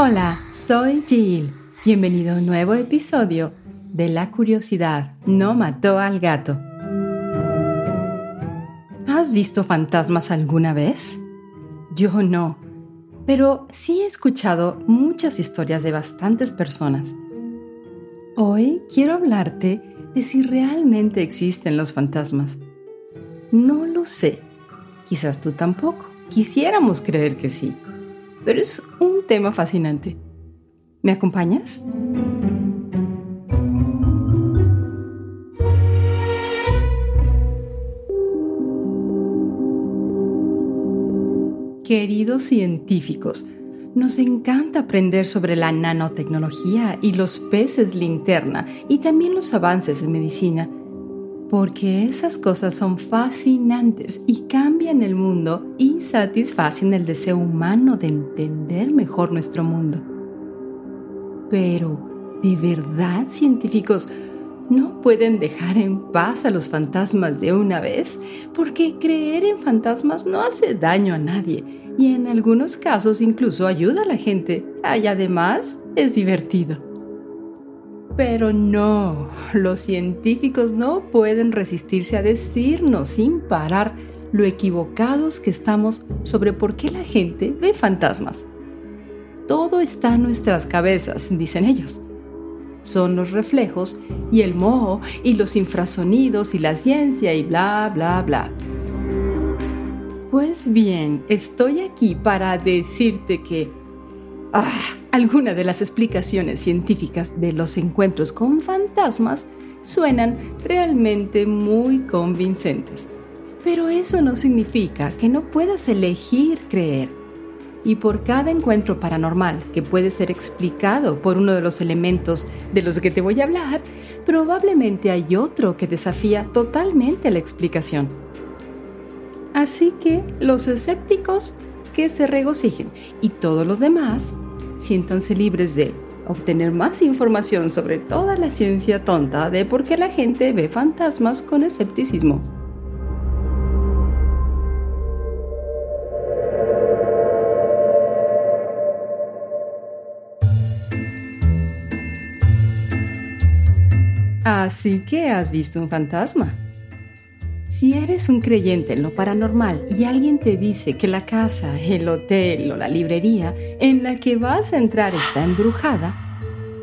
Hola, soy Jill. Bienvenido a un nuevo episodio de La curiosidad no mató al gato. ¿Has visto fantasmas alguna vez? Yo no, pero sí he escuchado muchas historias de bastantes personas. Hoy quiero hablarte de si realmente existen los fantasmas. No lo sé. Quizás tú tampoco. Quisiéramos creer que sí pero es un tema fascinante. ¿Me acompañas? Queridos científicos, nos encanta aprender sobre la nanotecnología y los peces linterna y también los avances en medicina porque esas cosas son fascinantes y cambian el mundo y satisfacen el deseo humano de entender mejor nuestro mundo. Pero, ¿de verdad científicos no pueden dejar en paz a los fantasmas de una vez? Porque creer en fantasmas no hace daño a nadie y en algunos casos incluso ayuda a la gente y además es divertido. Pero no, los científicos no pueden resistirse a decirnos sin parar lo equivocados que estamos sobre por qué la gente ve fantasmas. Todo está en nuestras cabezas, dicen ellos. Son los reflejos y el moho y los infrasonidos y la ciencia y bla, bla, bla. Pues bien, estoy aquí para decirte que Ah, algunas de las explicaciones científicas de los encuentros con fantasmas suenan realmente muy convincentes. Pero eso no significa que no puedas elegir creer. Y por cada encuentro paranormal que puede ser explicado por uno de los elementos de los que te voy a hablar, probablemente hay otro que desafía totalmente la explicación. Así que los escépticos que se regocijen y todos los demás siéntanse libres de obtener más información sobre toda la ciencia tonta de por qué la gente ve fantasmas con escepticismo. Así que has visto un fantasma. Si eres un creyente en lo paranormal y alguien te dice que la casa, el hotel o la librería en la que vas a entrar está embrujada,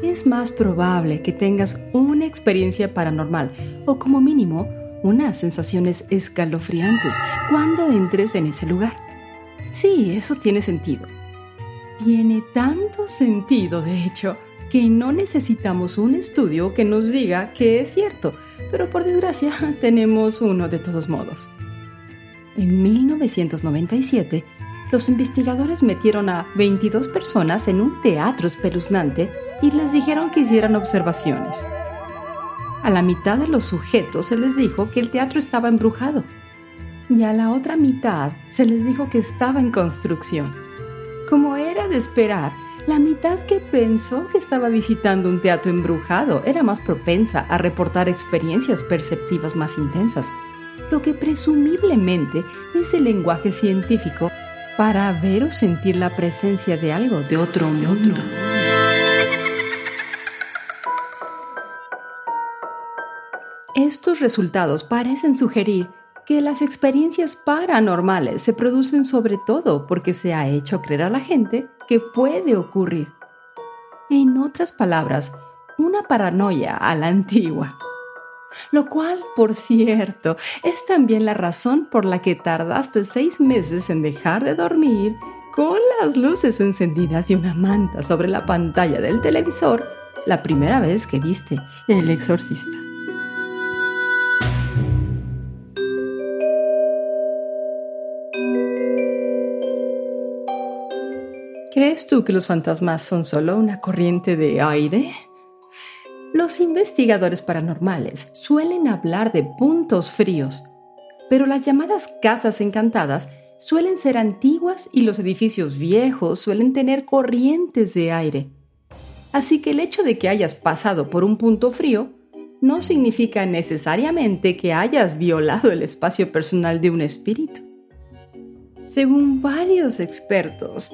es más probable que tengas una experiencia paranormal o como mínimo unas sensaciones escalofriantes cuando entres en ese lugar. Sí, eso tiene sentido. Tiene tanto sentido, de hecho, que no necesitamos un estudio que nos diga que es cierto, pero por desgracia tenemos uno de todos modos. En 1997, los investigadores metieron a 22 personas en un teatro espeluznante y les dijeron que hicieran observaciones. A la mitad de los sujetos se les dijo que el teatro estaba embrujado y a la otra mitad se les dijo que estaba en construcción. Como era de esperar, la mitad que pensó que estaba visitando un teatro embrujado era más propensa a reportar experiencias perceptivas más intensas, lo que presumiblemente es el lenguaje científico para ver o sentir la presencia de algo de otro mundo. Estos resultados parecen sugerir que las experiencias paranormales se producen sobre todo porque se ha hecho creer a la gente que puede ocurrir. En otras palabras, una paranoia a la antigua. Lo cual, por cierto, es también la razón por la que tardaste seis meses en dejar de dormir con las luces encendidas y una manta sobre la pantalla del televisor la primera vez que viste El Exorcista. ¿Crees tú que los fantasmas son solo una corriente de aire? Los investigadores paranormales suelen hablar de puntos fríos, pero las llamadas casas encantadas suelen ser antiguas y los edificios viejos suelen tener corrientes de aire. Así que el hecho de que hayas pasado por un punto frío no significa necesariamente que hayas violado el espacio personal de un espíritu. Según varios expertos,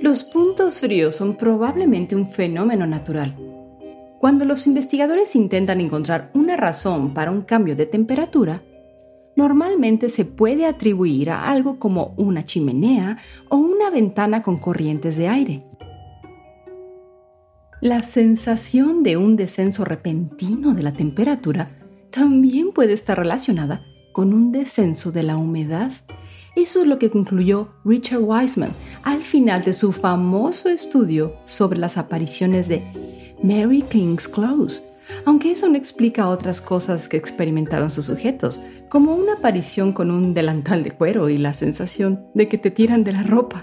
Los puntos fríos son probablemente un fenómeno natural. Cuando los investigadores intentan encontrar una razón para un cambio de temperatura, normalmente se puede atribuir a algo como una chimenea o una ventana con corrientes de aire. La sensación de un descenso repentino de la temperatura también puede estar relacionada con un descenso de la humedad. Eso es lo que concluyó Richard Wiseman al final de su famoso estudio sobre las apariciones de Mary King's Clothes, aunque eso no explica otras cosas que experimentaron sus sujetos, como una aparición con un delantal de cuero y la sensación de que te tiran de la ropa.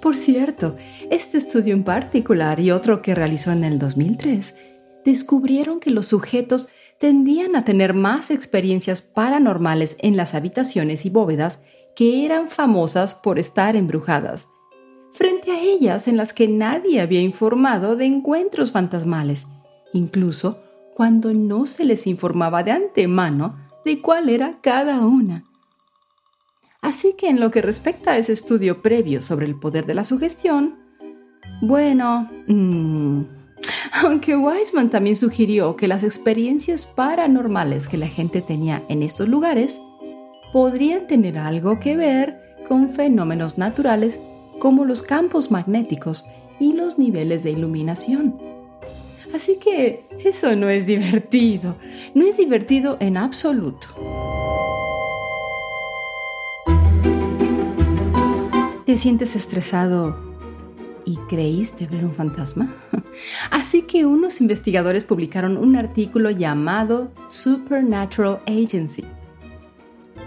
Por cierto, este estudio en particular y otro que realizó en el 2003 descubrieron que los sujetos tendían a tener más experiencias paranormales en las habitaciones y bóvedas que eran famosas por estar embrujadas, frente a ellas en las que nadie había informado de encuentros fantasmales, incluso cuando no se les informaba de antemano de cuál era cada una. Así que en lo que respecta a ese estudio previo sobre el poder de la sugestión, bueno, mmm, aunque Weisman también sugirió que las experiencias paranormales que la gente tenía en estos lugares podrían tener algo que ver con fenómenos naturales como los campos magnéticos y los niveles de iluminación. Así que eso no es divertido, no es divertido en absoluto. ¿Te sientes estresado y creíste ver un fantasma? Así que unos investigadores publicaron un artículo llamado Supernatural Agency,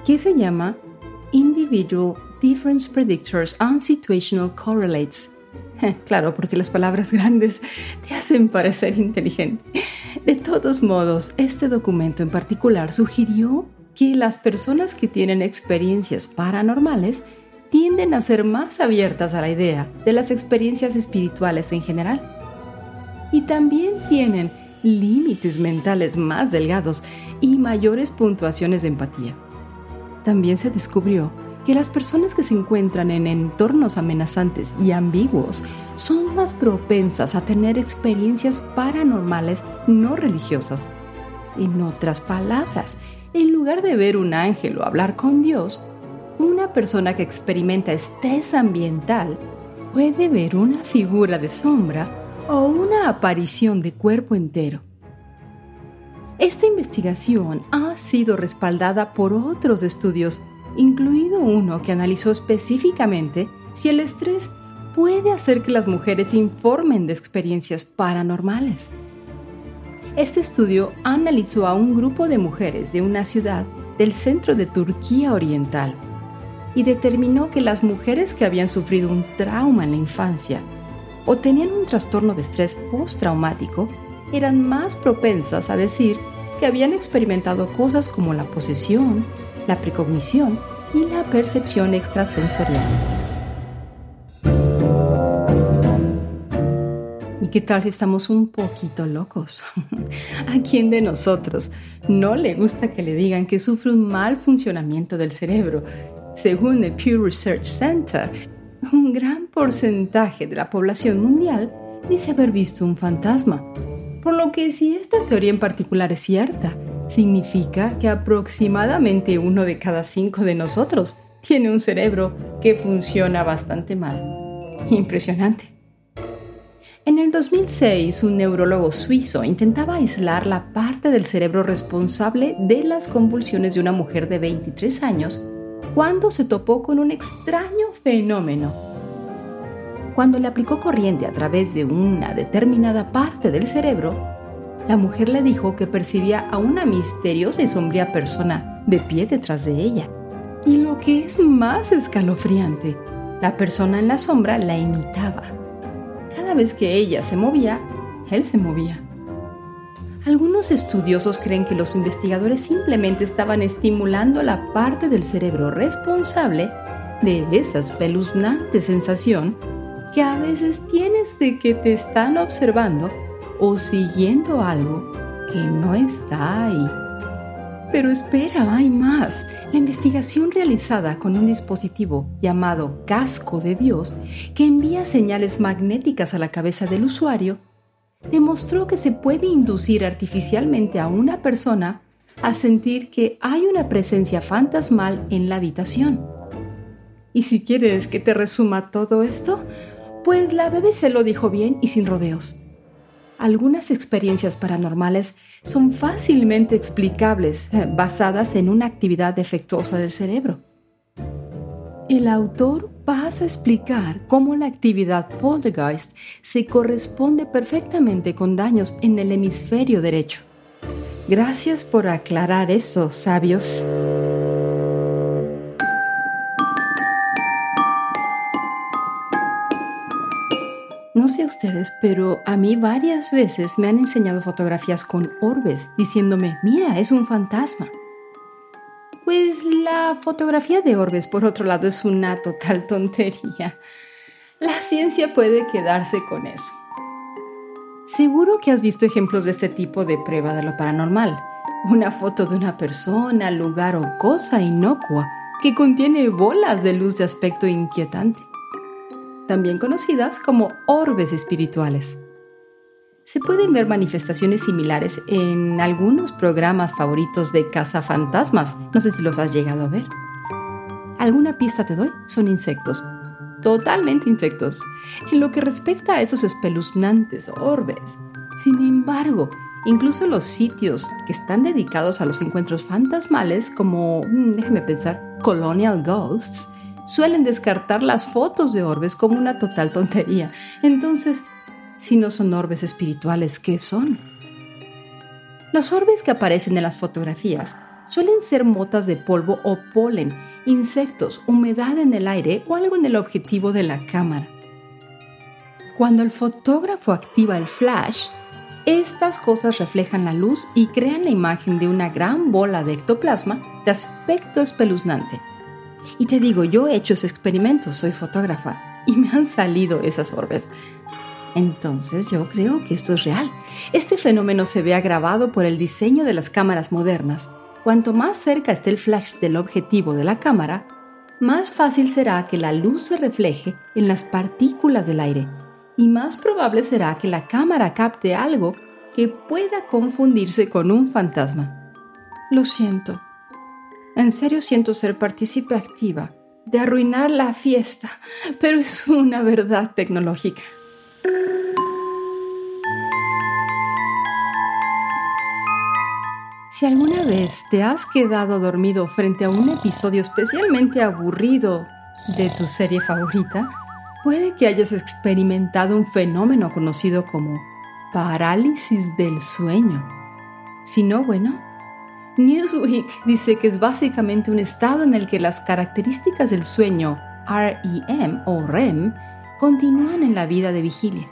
que se llama Individual Difference Predictors and Situational Correlates. Claro, porque las palabras grandes te hacen parecer inteligente. De todos modos, este documento en particular sugirió que las personas que tienen experiencias paranormales tienden a ser más abiertas a la idea de las experiencias espirituales en general. Y también tienen límites mentales más delgados y mayores puntuaciones de empatía. También se descubrió que las personas que se encuentran en entornos amenazantes y ambiguos son más propensas a tener experiencias paranormales no religiosas. En otras palabras, en lugar de ver un ángel o hablar con Dios, una persona que experimenta estrés ambiental puede ver una figura de sombra o una aparición de cuerpo entero. Esta investigación ha sido respaldada por otros estudios, incluido uno que analizó específicamente si el estrés puede hacer que las mujeres informen de experiencias paranormales. Este estudio analizó a un grupo de mujeres de una ciudad del centro de Turquía Oriental y determinó que las mujeres que habían sufrido un trauma en la infancia o tenían un trastorno de estrés postraumático eran más propensas a decir que habían experimentado cosas como la posesión, la precognición y la percepción extrasensorial. ¿Y qué tal si estamos un poquito locos? ¿A quién de nosotros no le gusta que le digan que sufre un mal funcionamiento del cerebro según el Pew Research Center, un gran porcentaje de la población mundial dice haber visto un fantasma. Por lo que si esta teoría en particular es cierta, significa que aproximadamente uno de cada cinco de nosotros tiene un cerebro que funciona bastante mal. Impresionante. En el 2006, un neurólogo suizo intentaba aislar la parte del cerebro responsable de las convulsiones de una mujer de 23 años cuando se topó con un extraño fenómeno. Cuando le aplicó corriente a través de una determinada parte del cerebro, la mujer le dijo que percibía a una misteriosa y sombría persona de pie detrás de ella. Y lo que es más escalofriante, la persona en la sombra la imitaba. Cada vez que ella se movía, él se movía. Algunos estudiosos creen que los investigadores simplemente estaban estimulando la parte del cerebro responsable de esa espeluznante sensación que a veces tienes de que te están observando o siguiendo algo que no está ahí. Pero espera, hay más. La investigación realizada con un dispositivo llamado casco de Dios, que envía señales magnéticas a la cabeza del usuario, demostró que se puede inducir artificialmente a una persona a sentir que hay una presencia fantasmal en la habitación. Y si quieres que te resuma todo esto, pues la BBC lo dijo bien y sin rodeos. Algunas experiencias paranormales son fácilmente explicables eh, basadas en una actividad defectuosa del cerebro. El autor pasa a explicar cómo la actividad poltergeist se corresponde perfectamente con daños en el hemisferio derecho. Gracias por aclarar eso, sabios. No sé ustedes, pero a mí varias veces me han enseñado fotografías con orbes, diciéndome, mira, es un fantasma. Pues la fotografía de orbes, por otro lado, es una total tontería. La ciencia puede quedarse con eso. Seguro que has visto ejemplos de este tipo de prueba de lo paranormal. Una foto de una persona, lugar o cosa inocua que contiene bolas de luz de aspecto inquietante también conocidas como orbes espirituales. Se pueden ver manifestaciones similares en algunos programas favoritos de cazafantasmas. No sé si los has llegado a ver. ¿Alguna pista te doy? Son insectos. Totalmente insectos. En lo que respecta a esos espeluznantes orbes. Sin embargo, incluso los sitios que están dedicados a los encuentros fantasmales, como, mm, déjeme pensar, Colonial Ghosts, suelen descartar las fotos de orbes como una total tontería. Entonces, si no son orbes espirituales, ¿qué son? Los orbes que aparecen en las fotografías suelen ser motas de polvo o polen, insectos, humedad en el aire o algo en el objetivo de la cámara. Cuando el fotógrafo activa el flash, estas cosas reflejan la luz y crean la imagen de una gran bola de ectoplasma de aspecto espeluznante. Y te digo, yo he hecho ese experimento, soy fotógrafa, y me han salido esas orbes. Entonces yo creo que esto es real. Este fenómeno se ve agravado por el diseño de las cámaras modernas. Cuanto más cerca esté el flash del objetivo de la cámara, más fácil será que la luz se refleje en las partículas del aire y más probable será que la cámara capte algo que pueda confundirse con un fantasma. Lo siento, en serio siento ser partícipe activa de arruinar la fiesta, pero es una verdad tecnológica. Si alguna vez te has quedado dormido frente a un episodio especialmente aburrido de tu serie favorita, puede que hayas experimentado un fenómeno conocido como parálisis del sueño. Si no, bueno, Newsweek dice que es básicamente un estado en el que las características del sueño REM o REM continúan en la vida de vigilia.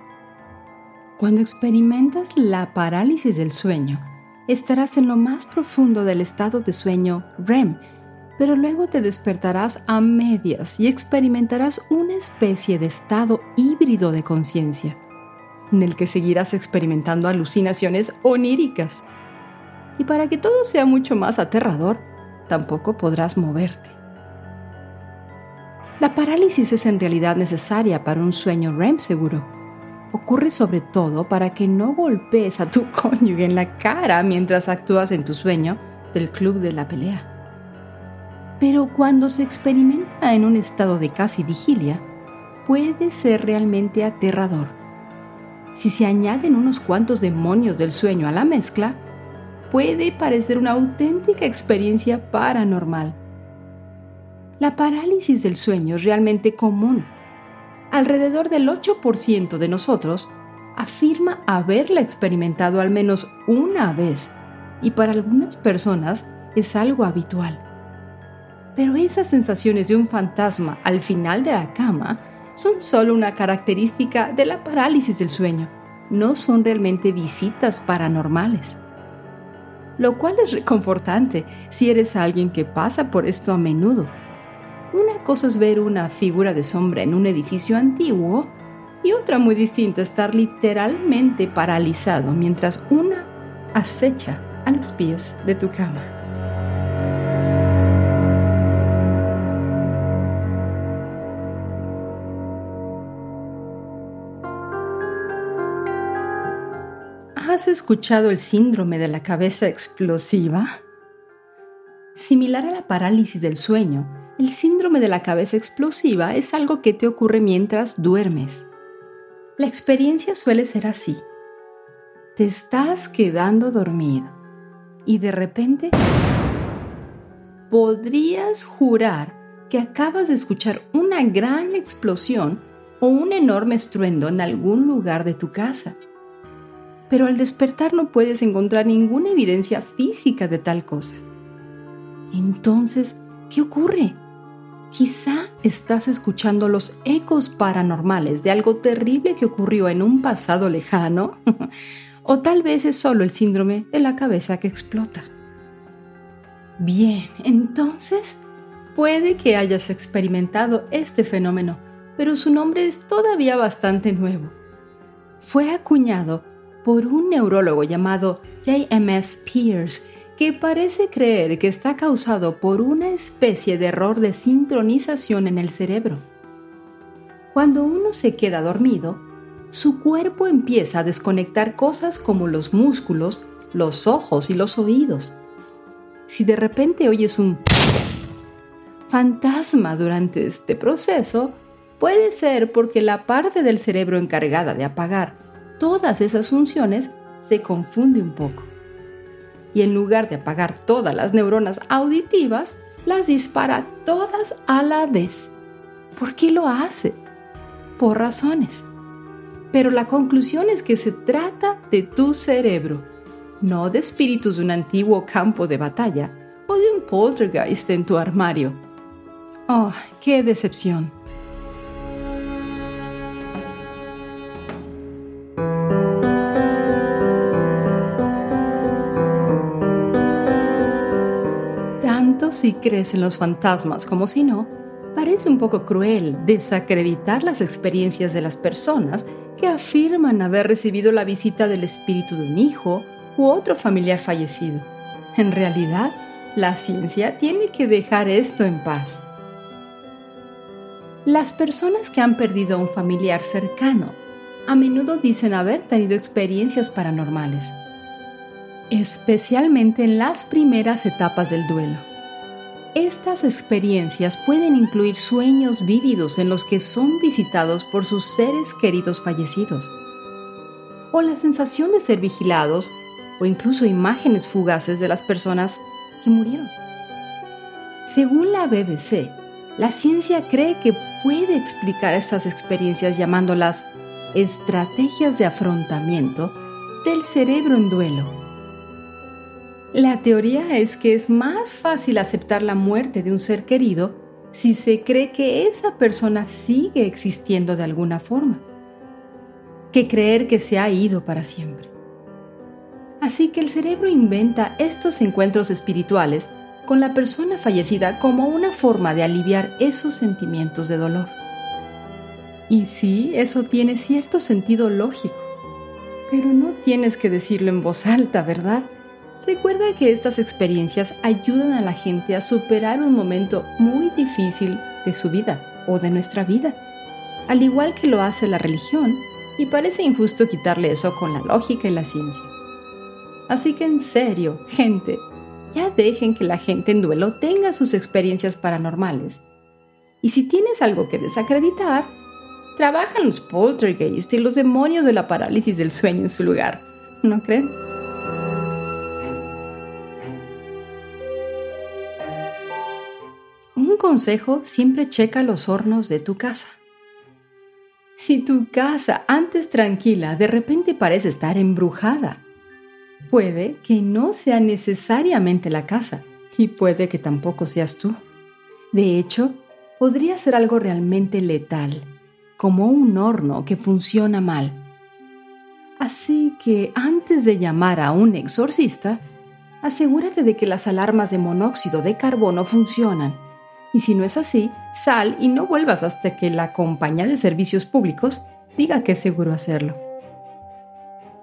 Cuando experimentas la parálisis del sueño, estarás en lo más profundo del estado de sueño REM, pero luego te despertarás a medias y experimentarás una especie de estado híbrido de conciencia, en el que seguirás experimentando alucinaciones oníricas y para que todo sea mucho más aterrador, tampoco podrás moverte. La parálisis es en realidad necesaria para un sueño REM seguro. Ocurre sobre todo para que no golpees a tu cónyuge en la cara mientras actúas en tu sueño del club de la pelea. Pero cuando se experimenta en un estado de casi vigilia, puede ser realmente aterrador. Si se añaden unos cuantos demonios del sueño a la mezcla, puede parecer una auténtica experiencia paranormal. La parálisis del sueño es realmente común. Alrededor del 8% de nosotros afirma haberla experimentado al menos una vez y para algunas personas es algo habitual. Pero esas sensaciones de un fantasma al final de la cama son solo una característica de la parálisis del sueño, no son realmente visitas paranormales lo cual es reconfortante si eres alguien que pasa por esto a menudo. Una cosa es ver una figura de sombra en un edificio antiguo y otra muy distinta estar literalmente paralizado mientras una acecha a los pies de tu cama. ¿Has escuchado el síndrome de la cabeza explosiva? Similar a la parálisis del sueño, el síndrome de la cabeza explosiva es algo que te ocurre mientras duermes. La experiencia suele ser así. Te estás quedando dormido y de repente podrías jurar que acabas de escuchar una gran explosión o un enorme estruendo en algún lugar de tu casa. Pero al despertar no puedes encontrar ninguna evidencia física de tal cosa. Entonces, ¿qué ocurre? Quizá estás escuchando los ecos paranormales de algo terrible que ocurrió en un pasado lejano, o tal vez es solo el síndrome de la cabeza que explota. Bien, entonces puede que hayas experimentado este fenómeno, pero su nombre es todavía bastante nuevo. Fue acuñado por un neurólogo llamado J.M.S. Pierce que parece creer que está causado por una especie de error de sincronización en el cerebro. Cuando uno se queda dormido, su cuerpo empieza a desconectar cosas como los músculos, los ojos y los oídos. Si de repente oyes un fantasma durante este proceso, puede ser porque la parte del cerebro encargada de apagar todas esas funciones se confunde un poco y en lugar de apagar todas las neuronas auditivas, las dispara todas a la vez. ¿Por qué lo hace? Por razones. Pero la conclusión es que se trata de tu cerebro, no de espíritus de un antiguo campo de batalla o de un poltergeist en tu armario. Oh, qué decepción. Si crees en los fantasmas como si no, parece un poco cruel desacreditar las experiencias de las personas que afirman haber recibido la visita del espíritu de un hijo u otro familiar fallecido. En realidad, la ciencia tiene que dejar esto en paz. Las personas que han perdido a un familiar cercano a menudo dicen haber tenido experiencias paranormales, especialmente en las primeras etapas del duelo. Estas experiencias pueden incluir sueños vívidos en los que son visitados por sus seres queridos fallecidos, o la sensación de ser vigilados, o incluso imágenes fugaces de las personas que murieron. Según la BBC, la ciencia cree que puede explicar estas experiencias llamándolas estrategias de afrontamiento del cerebro en duelo la teoría es que es más fácil aceptar la muerte de un ser querido si se cree que esa persona sigue existiendo de alguna forma, que creer que se ha ido para siempre. Así que el cerebro inventa estos encuentros espirituales con la persona fallecida como una forma de aliviar esos sentimientos de dolor. Y sí, eso tiene cierto sentido lógico, pero no tienes que decirlo en voz alta, ¿verdad? Recuerda que estas experiencias ayudan a la gente a superar un momento muy difícil de su vida o de nuestra vida, al igual que lo hace la religión, y parece injusto quitarle eso con la lógica y la ciencia. Así que en serio, gente, ya dejen que la gente en duelo tenga sus experiencias paranormales. Y si tienes algo que desacreditar, trabajan los poltergeists y los demonios de la parálisis del sueño en su lugar. ¿No creen? Consejo, siempre checa los hornos de tu casa. Si tu casa, antes tranquila, de repente parece estar embrujada, puede que no sea necesariamente la casa y puede que tampoco seas tú. De hecho, podría ser algo realmente letal, como un horno que funciona mal. Así que antes de llamar a un exorcista, asegúrate de que las alarmas de monóxido de carbono funcionan y si no es así, sal y no vuelvas hasta que la compañía de servicios públicos diga que es seguro hacerlo.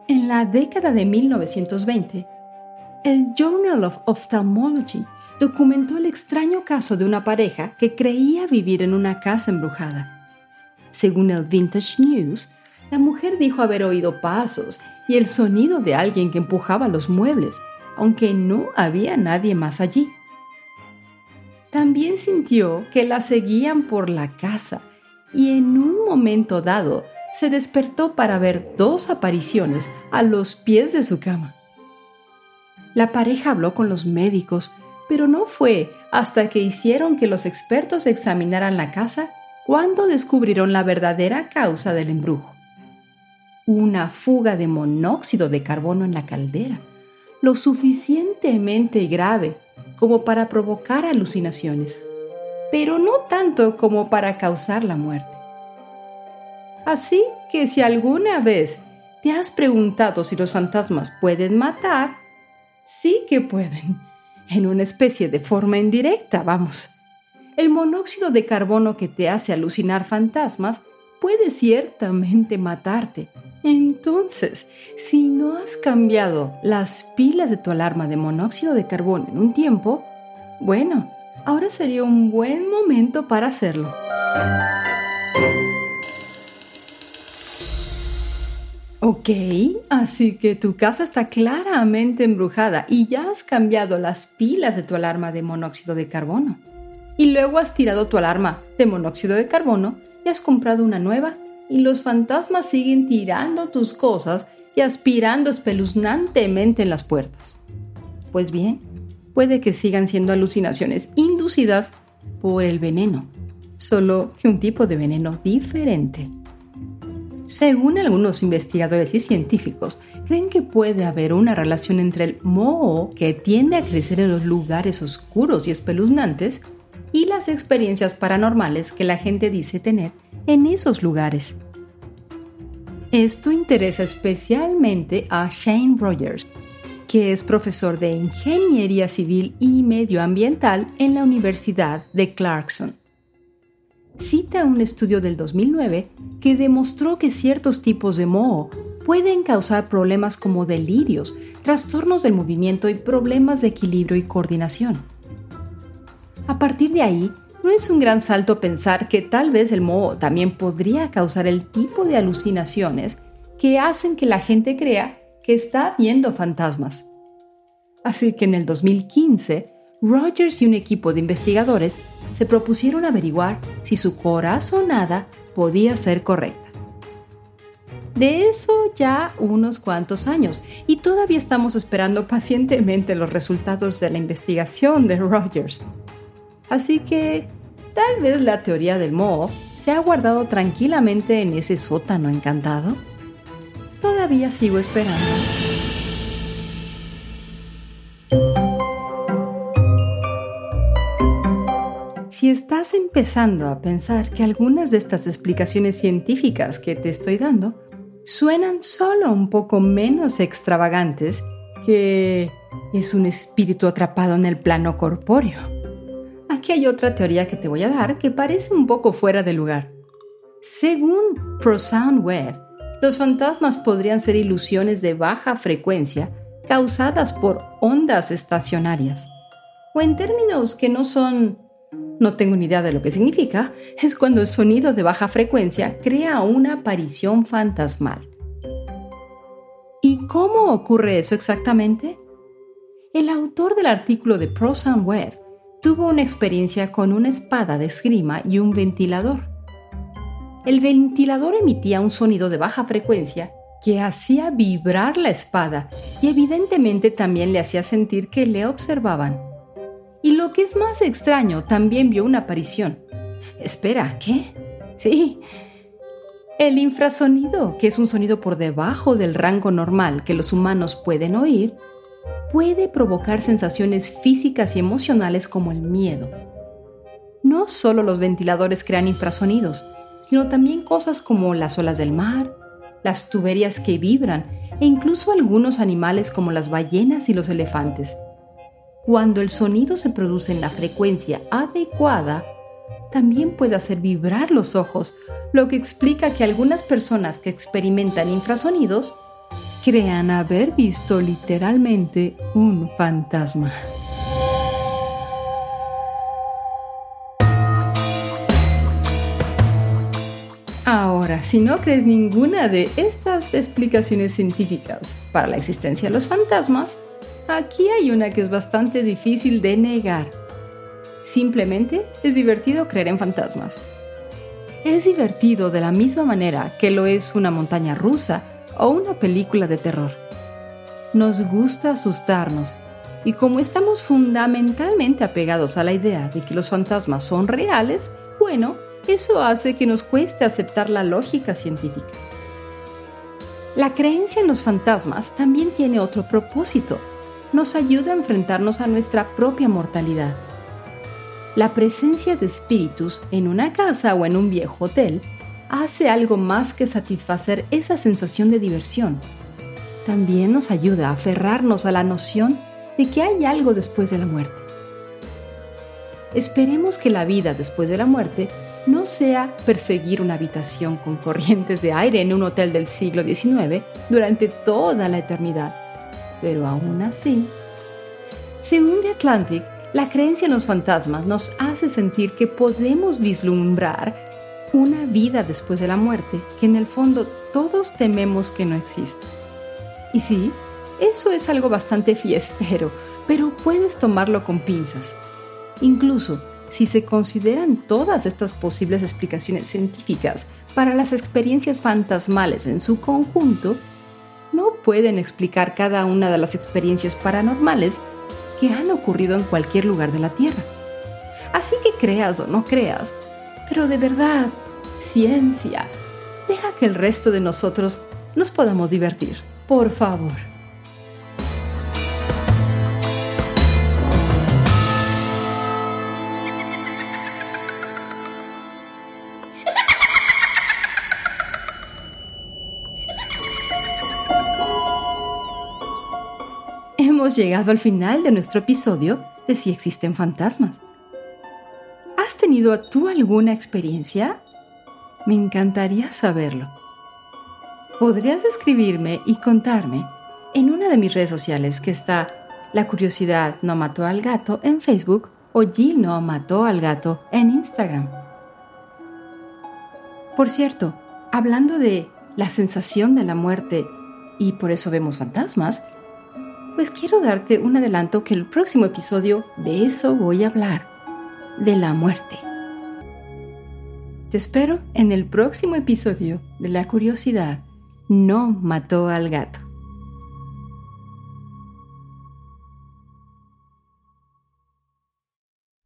En la década de 1920, el Journal of Ophthalmology documentó el extraño caso de una pareja que creía vivir en una casa embrujada. Según el Vintage News, la mujer dijo haber oído pasos y el sonido de alguien que empujaba los muebles, aunque no había nadie más allí. También sintió que la seguían por la casa y en un momento dado se despertó para ver dos apariciones a los pies de su cama. La pareja habló con los médicos, pero no fue hasta que hicieron que los expertos examinaran la casa cuando descubrieron la verdadera causa del embrujo. Una fuga de monóxido de carbono en la caldera, lo suficientemente grave como para provocar alucinaciones, pero no tanto como para causar la muerte. Así que si alguna vez te has preguntado si los fantasmas pueden matar, sí que pueden, en una especie de forma indirecta, vamos. El monóxido de carbono que te hace alucinar fantasmas puede ciertamente matarte. Entonces, si no has cambiado las pilas de tu alarma de monóxido de carbono en un tiempo, bueno, ahora sería un buen momento para hacerlo. Ok, así que tu casa está claramente embrujada y ya has cambiado las pilas de tu alarma de monóxido de carbono. Y luego has tirado tu alarma de monóxido de carbono y has comprado una nueva y los fantasmas siguen tirando tus cosas y aspirando espeluznantemente en las puertas. Pues bien, puede que sigan siendo alucinaciones inducidas por el veneno, solo que un tipo de veneno diferente. Según algunos investigadores y científicos, creen que puede haber una relación entre el moho que tiende a crecer en los lugares oscuros y espeluznantes y las experiencias paranormales que la gente dice tener en esos lugares. Esto interesa especialmente a Shane Rogers, que es profesor de Ingeniería Civil y Medioambiental en la Universidad de Clarkson cita un estudio del 2009 que demostró que ciertos tipos de moho pueden causar problemas como delirios, trastornos del movimiento y problemas de equilibrio y coordinación. A partir de ahí, no es un gran salto pensar que tal vez el moho también podría causar el tipo de alucinaciones que hacen que la gente crea que está viendo fantasmas. Así que en el 2015, Rogers y un equipo de investigadores se propusieron averiguar si su corazonada podía ser correcta. De eso ya unos cuantos años y todavía estamos esperando pacientemente los resultados de la investigación de Rogers. Así que tal vez la teoría del moho se ha guardado tranquilamente en ese sótano encantado. Todavía sigo esperando. Si estás empezando a pensar que algunas de estas explicaciones científicas que te estoy dando suenan solo un poco menos extravagantes que es un espíritu atrapado en el plano corpóreo. Aquí hay otra teoría que te voy a dar que parece un poco fuera de lugar. Según ProSound Web, los fantasmas podrían ser ilusiones de baja frecuencia causadas por ondas estacionarias, o en términos que no son no tengo ni idea de lo que significa, es cuando el sonido de baja frecuencia crea una aparición fantasmal. ¿Y cómo ocurre eso exactamente? El autor del artículo de Prosound Web tuvo una experiencia con una espada de esgrima y un ventilador. El ventilador emitía un sonido de baja frecuencia que hacía vibrar la espada y evidentemente también le hacía sentir que le observaban. Y lo que es más extraño, también vio una aparición. Espera, ¿qué? Sí. El infrasonido, que es un sonido por debajo del rango normal que los humanos pueden oír, puede provocar sensaciones físicas y emocionales como el miedo. No solo los ventiladores crean infrasonidos, sino también cosas como las olas del mar, las tuberías que vibran e incluso algunos animales como las ballenas y los elefantes. Cuando el sonido se produce en la frecuencia adecuada, también puede hacer vibrar los ojos, lo que explica que algunas personas que experimentan infrasonidos crean haber visto literalmente un fantasma. Ahora si no crees ninguna de estas explicaciones científicas para la existencia de los fantasmas, aquí hay una que es bastante difícil de negar. Simplemente es divertido creer en fantasmas. Es divertido de la misma manera que lo es una montaña rusa o una película de terror. Nos gusta asustarnos y como estamos fundamentalmente apegados a la idea de que los fantasmas son reales, bueno, eso hace que nos cueste aceptar la lógica científica. La creencia en los fantasmas también tiene otro propósito. Nos ayuda a enfrentarnos a nuestra propia mortalidad. La presencia de espíritus en una casa o en un viejo hotel hace algo más que satisfacer esa sensación de diversión. También nos ayuda a aferrarnos a la noción de que hay algo después de la muerte. Esperemos que la vida después de la muerte no sea perseguir una habitación con corrientes de aire en un hotel del siglo XIX durante toda la eternidad. Pero aún así, según The Atlantic, la creencia en los fantasmas nos hace sentir que podemos vislumbrar una vida después de la muerte que en el fondo todos tememos que no existe. Y sí, eso es algo bastante fiestero, pero puedes tomarlo con pinzas. Incluso si se consideran todas estas posibles explicaciones científicas para las experiencias fantasmales en su conjunto, no pueden explicar cada una de las experiencias paranormales que han ocurrido en cualquier lugar de la Tierra. Así que creas o no creas, pero de verdad, ciencia, deja que el resto de nosotros nos podamos divertir, por favor. hemos llegado al final de nuestro episodio de Si existen fantasmas. ¿Has tenido tú alguna experiencia? Me encantaría saberlo. Podrías escribirme y contarme en una de mis redes sociales que está La curiosidad no mató al gato en Facebook o Jill no mató al gato en Instagram. Por cierto, hablando de la sensación de la muerte y por eso vemos fantasmas, pues quiero darte un adelanto que el próximo episodio de eso voy a hablar, de la muerte. Te espero en el próximo episodio de La curiosidad no mató al gato.